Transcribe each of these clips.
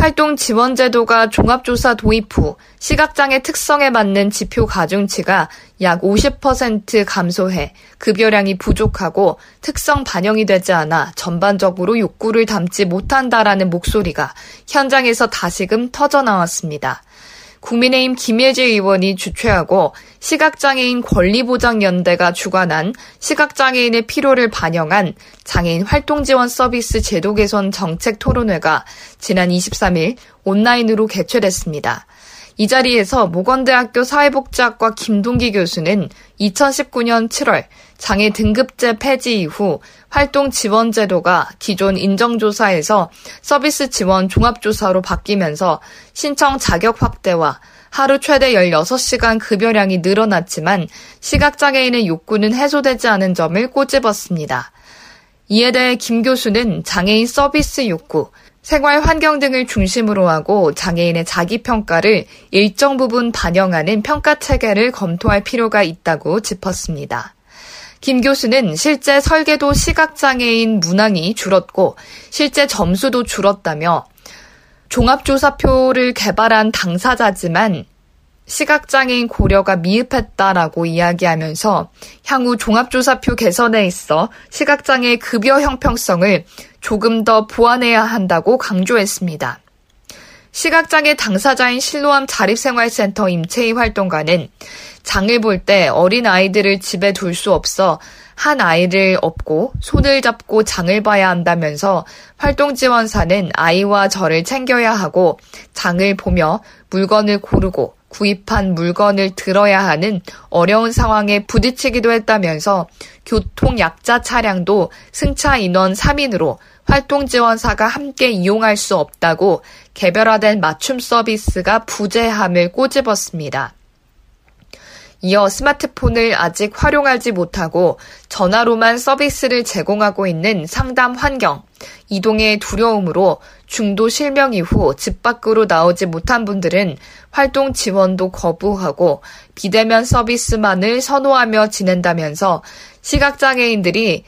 활동 지원 제도가 종합조사 도입 후 시각장애 특성에 맞는 지표 가중치가 약 50% 감소해 급여량이 부족하고 특성 반영이 되지 않아 전반적으로 욕구를 담지 못한다라는 목소리가 현장에서 다시금 터져 나왔습니다. 국민의힘 김예지 의원이 주최하고 시각장애인 권리보장연대가 주관한 시각장애인의 필요를 반영한 장애인 활동지원 서비스 제도 개선 정책 토론회가 지난 23일 온라인으로 개최됐습니다. 이 자리에서 모건대학교 사회복지학과 김동기 교수는 2019년 7월 장애 등급제 폐지 이후 활동 지원 제도가 기존 인정조사에서 서비스 지원 종합조사로 바뀌면서 신청 자격 확대와 하루 최대 16시간 급여량이 늘어났지만 시각장애인의 욕구는 해소되지 않은 점을 꼬집었습니다. 이에 대해 김 교수는 장애인 서비스 욕구, 생활 환경 등을 중심으로 하고 장애인의 자기평가를 일정 부분 반영하는 평가 체계를 검토할 필요가 있다고 짚었습니다. 김 교수는 실제 설계도 시각장애인 문항이 줄었고 실제 점수도 줄었다며 종합조사표를 개발한 당사자지만 시각장애인 고려가 미흡했다라고 이야기하면서 향후 종합조사표 개선에 있어 시각장애 급여 형평성을 조금 더 보완해야 한다고 강조했습니다. 시각장애 당사자인 실로암 자립생활센터 임채희 활동가는 장을 볼 때 어린 아이들을 집에 둘 수 없어 한 아이를 업고 손을 잡고 장을 봐야 한다면서 활동지원사는 아이와 저를 챙겨야 하고 장을 보며 물건을 고르고 구입한 물건을 들어야 하는 어려운 상황에 부딪히기도 했다면서 교통 약자 차량도 승차 인원 3인으로 활동지원사가 함께 이용할 수 없다고 개별화된 맞춤 서비스가 부재함을 꼬집었습니다. 이어 스마트폰을 아직 활용하지 못하고 전화로만 서비스를 제공하고 있는 상담 환경, 이동의 두려움으로 중도 실명 이후 집 밖으로 나오지 못한 분들은 활동 지원도 거부하고 비대면 서비스만을 선호하며 지낸다면서 시각장애인들이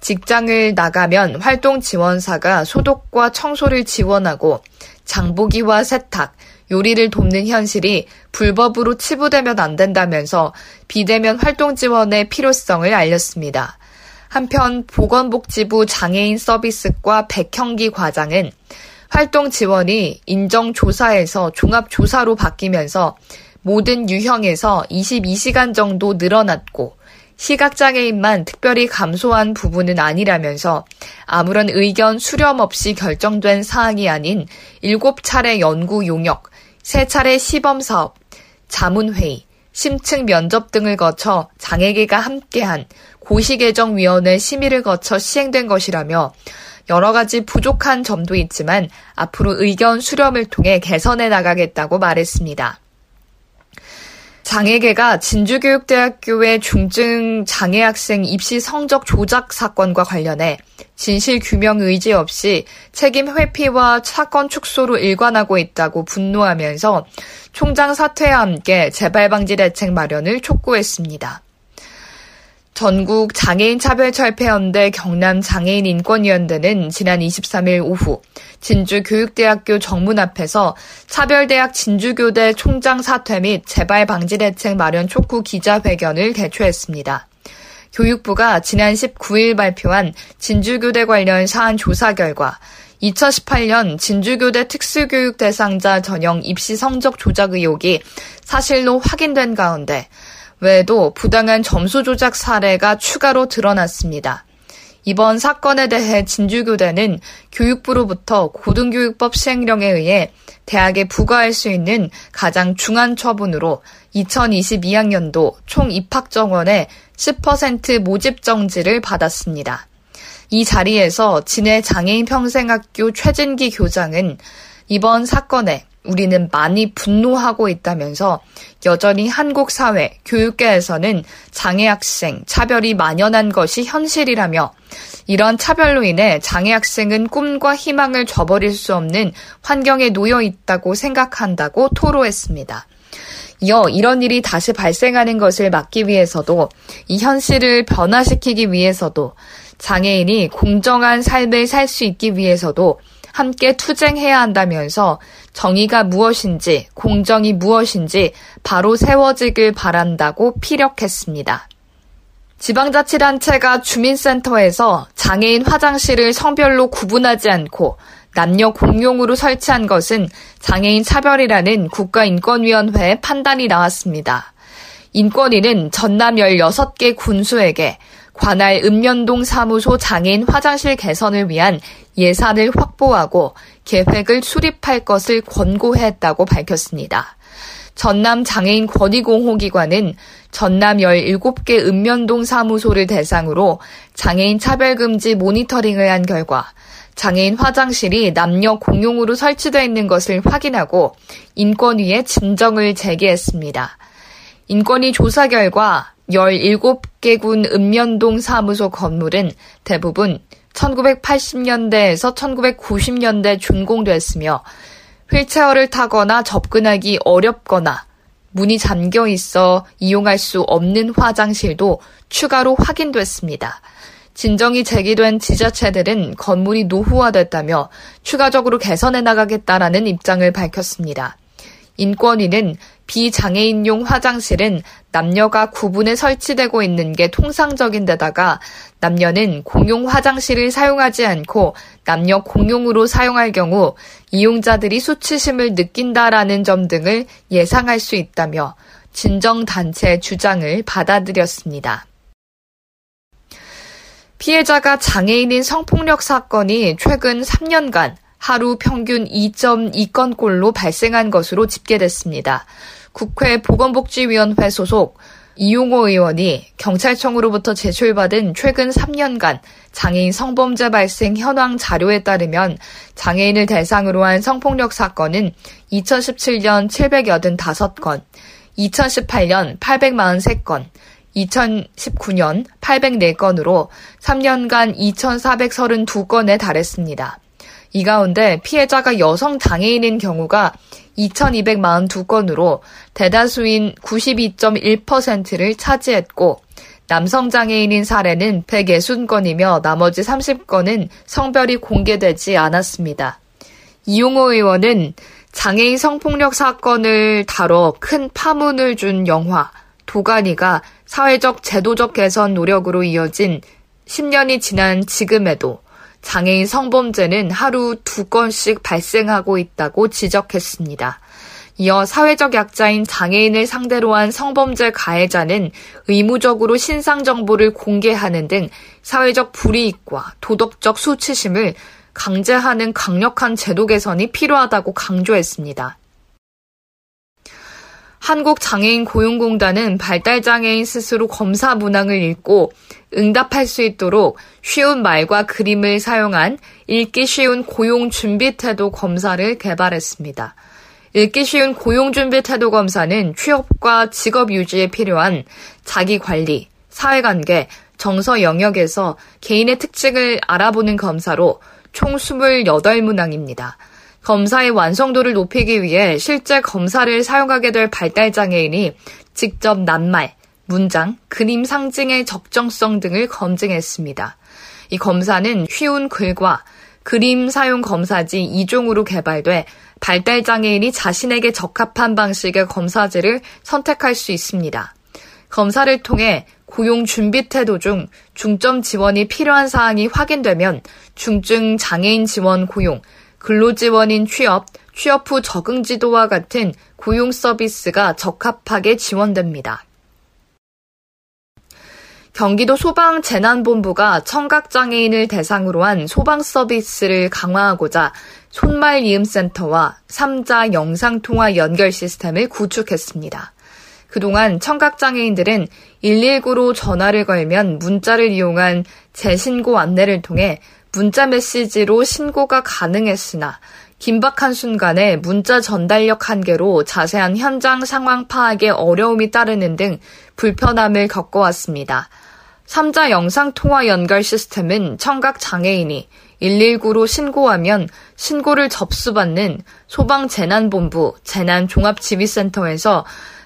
직장을 나가면 활동 지원사가 소독과 청소를 지원하고 장보기와 세탁, 요리를 돕는 현실이 불법으로 치부되면 안 된다면서 비대면 활동 지원의 필요성을 알렸습니다. 한편 보건복지부 장애인 서비스과 백형기 과장은 활동 지원이 인정조사에서 종합조사로 바뀌면서 모든 유형에서 22시간 정도 늘어났고 시각장애인만 특별히 감소한 부분은 아니라면서 아무런 의견 수렴 없이 결정된 사항이 아닌 7차례 연구 용역, 3차례 시범 사업, 자문회의, 심층 면접 등을 거쳐 장애계가 함께한 고시개정위원회 심의를 거쳐 시행된 것이라며 여러 가지 부족한 점도 있지만 앞으로 의견 수렴을 통해 개선해 나가겠다고 말했습니다. 장애계가 진주교육대학교의 중증 장애 학생 입시 성적 조작 사건과 관련해 진실 규명 의지 없이 책임 회피와 사건 축소로 일관하고 있다고 분노하면서 총장 사퇴와 함께 재발 방지 대책 마련을 촉구했습니다. 전국 장애인 차별 철폐연대 경남 장애인 인권위원회는 지난 23일 오후 진주 교육대학교 정문 앞에서 차별대학 진주교대 총장 사퇴 및 재발 방지 대책 마련 촉구 기자회견을 개최했습니다. 교육부가 지난 19일 발표한 진주교대 관련 사안 조사 결과 2018년 진주교대 특수교육 대상자 전형 입시 성적 조작 의혹이 사실로 확인된 가운데 외에도 부당한 점수 조작 사례가 추가로 드러났습니다. 이번 사건에 대해 진주교대는 교육부로부터 고등교육법 시행령에 의해 대학에 부과할 수 있는 가장 중한 처분으로 2022학년도 총 입학 정원의 10% 모집 정지를 받았습니다. 이 자리에서 진해 장애인 평생학교 최진기 교장은 이번 사건에 우리는 많이 분노하고 있다면서 여전히 한국 사회, 교육계에서는 장애 학생 차별이 만연한 것이 현실이라며 이런 차별로 인해 장애 학생은 꿈과 희망을 저버릴 수 없는 환경에 놓여 있다고 생각한다고 토로했습니다. 이어 이런 일이 다시 발생하는 것을 막기 위해서도 이 현실을 변화시키기 위해서도 장애인이 공정한 삶을 살 수 있기 위해서도 함께 투쟁해야 한다면서 정의가 무엇인지, 공정이 무엇인지 바로 세워지길 바란다고 피력했습니다. 지방자치단체가 주민센터에서 장애인 화장실을 성별로 구분하지 않고 남녀 공용으로 설치한 것은 장애인 차별이라는 국가인권위원회의 판단이 나왔습니다. 인권위는 전남 16개 군수에게 관할 읍면동 사무소 장애인 화장실 개선을 위한 예산을 확보하고 계획을 수립할 것을 권고했다고 밝혔습니다. 전남 장애인 권익공호기관은 전남 17개 읍면동 사무소를 대상으로 장애인 차별금지 모니터링을 한 결과 장애인 화장실이 남녀 공용으로 설치되어 있는 것을 확인하고 인권위에 진정을 제기했습니다. 인권위 조사 결과 17개군 읍면동 사무소 건물은 대부분 1980년대에서 1990년대 준공됐으며 휠체어를 타거나 접근하기 어렵거나 문이 잠겨 있어 이용할 수 없는 화장실도 추가로 확인됐습니다. 진정이 제기된 지자체들은 건물이 노후화됐다며 추가적으로 개선해 나가겠다라는 입장을 밝혔습니다. 인권위는 비장애인용 화장실은 남녀가 구분해 설치되고 있는 게 통상적인 데다가 남녀는 공용 화장실을 사용하지 않고 남녀 공용으로 사용할 경우 이용자들이 수치심을 느낀다라는 점 등을 예상할 수 있다며 진정단체 주장을 받아들였습니다. 피해자가 장애인인 성폭력 사건이 최근 3년간 하루 평균 2.2건꼴로 발생한 것으로 집계됐습니다. 국회 보건복지위원회 소속 이용호 의원이 경찰청으로부터 제출받은 최근 3년간 장애인 성범죄 발생 현황 자료에 따르면 장애인을 대상으로 한 성폭력 사건은 2017년 785건, 2018년 843건, 2019년 804건으로 3년간 2,432건에 달했습니다. 이 가운데 피해자가 여성 장애인인 경우가 2,242건으로 대다수인 92.1%를 차지했고 남성 장애인인 사례는 160건이며 나머지 30건은 성별이 공개되지 않았습니다. 이용호 의원은 장애인 성폭력 사건을 다뤄 큰 파문을 준 영화 도가니가 사회적 제도적 개선 노력으로 이어진 10년이 지난 지금에도 장애인 성범죄는 하루 두 건씩 발생하고 있다고 지적했습니다. 이어 사회적 약자인 장애인을 상대로 한 성범죄 가해자는 의무적으로 신상 정보를 공개하는 등 사회적 불이익과 도덕적 수치심을 강제하는 강력한 제도 개선이 필요하다고 강조했습니다. 한국장애인 고용공단은 발달장애인 스스로 검사 문항을 읽고 응답할 수 있도록 쉬운 말과 그림을 사용한 읽기 쉬운 고용 준비 태도 검사를 개발했습니다. 읽기 쉬운 고용 준비 태도 검사는 취업과 직업 유지에 필요한 자기 관리, 사회관계, 정서 영역에서 개인의 특징을 알아보는 검사로 총 28문항입니다. 검사의 완성도를 높이기 위해 실제 검사를 사용하게 될 발달장애인이 직접 낱말, 문장, 그림 상징의 적정성 등을 검증했습니다. 이 검사는 쉬운 글과 그림 사용 검사지 2종으로 개발돼 발달장애인이 자신에게 적합한 방식의 검사지를 선택할 수 있습니다. 검사를 통해 고용 준비 태도 중 중점 지원이 필요한 사항이 확인되면 중증 장애인 지원 고용, 근로지원인 취업, 취업 후 적응 지도와 같은 고용 서비스가 적합하게 지원됩니다. 경기도 소방재난본부가 청각장애인을 대상으로 한 소방 서비스를 강화하고자 손말이음센터와 3자 영상통화 연결 시스템을 구축했습니다. 그동안 청각장애인들은 119로 전화를 걸면 문자를 이용한 재신고 안내를 통해 문자 메시지로 신고가 가능했으나 긴박한 순간에 문자 전달력 한계로 자세한 현장 상황 파악에 어려움이 따르는 등 불편함을 겪어왔습니다. 3자 영상통화 연결 시스템은 청각 장애인이 119로 신고하면 신고를 접수받는 소방재난본부 재난종합지휘센터에서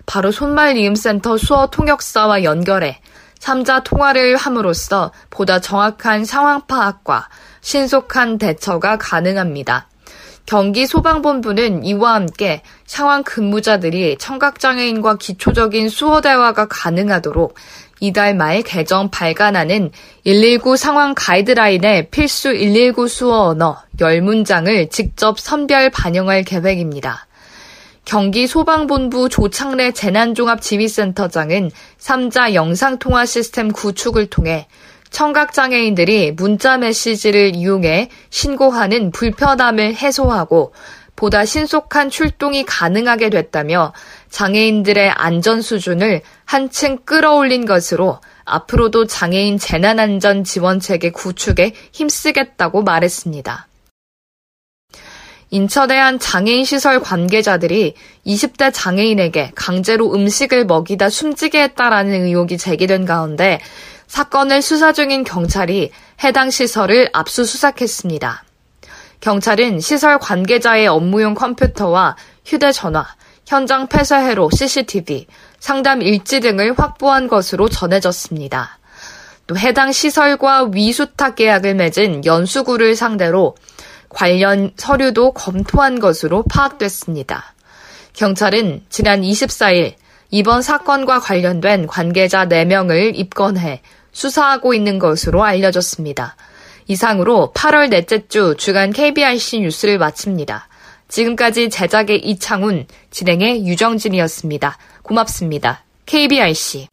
바로 손말이음센터 수어 통역사와 연결해 3자 통화를 함으로써 보다 정확한 상황 파악과 신속한 대처가 가능합니다. 경기 소방본부는 이와 함께 상황 근무자들이 청각장애인과 기초적인 수어 대화가 가능하도록 이달 말 개정 발간하는 119 상황 가이드라인의 필수 119 수어 언어 10문장을 직접 선별 반영할 계획입니다. 경기 소방본부 조창래 재난종합지휘센터장은 3자 영상통화 시스템 구축을 통해 청각장애인들이 문자 메시지를 이용해 신고하는 불편함을 해소하고 보다 신속한 출동이 가능하게 됐다며 장애인들의 안전 수준을 한층 끌어올린 것으로 앞으로도 장애인 재난안전 지원체계 구축에 힘쓰겠다고 말했습니다. 인천의 한 장애인 시설 관계자들이 20대 장애인에게 강제로 음식을 먹이다 숨지게 했다라는 의혹이 제기된 가운데 사건을 수사 중인 경찰이 해당 시설을 압수수색했습니다. 경찰은 시설 관계자의 업무용 컴퓨터와 휴대전화, 현장 폐쇄회로 CCTV, 상담 일지 등을 확보한 것으로 전해졌습니다. 또 해당 시설과 위수탁 계약을 맺은 연수구를 상대로 관련 서류도 검토한 것으로 파악됐습니다. 경찰은 지난 24일 이번 사건과 관련된 관계자 4명을 입건해 수사하고 있는 것으로 알려졌습니다. 이상으로 8월 넷째 주 주간 KBRC 뉴스를 마칩니다. 지금까지 제작의 이창훈, 진행의 유정진이었습니다. 고맙습니다. KBRC.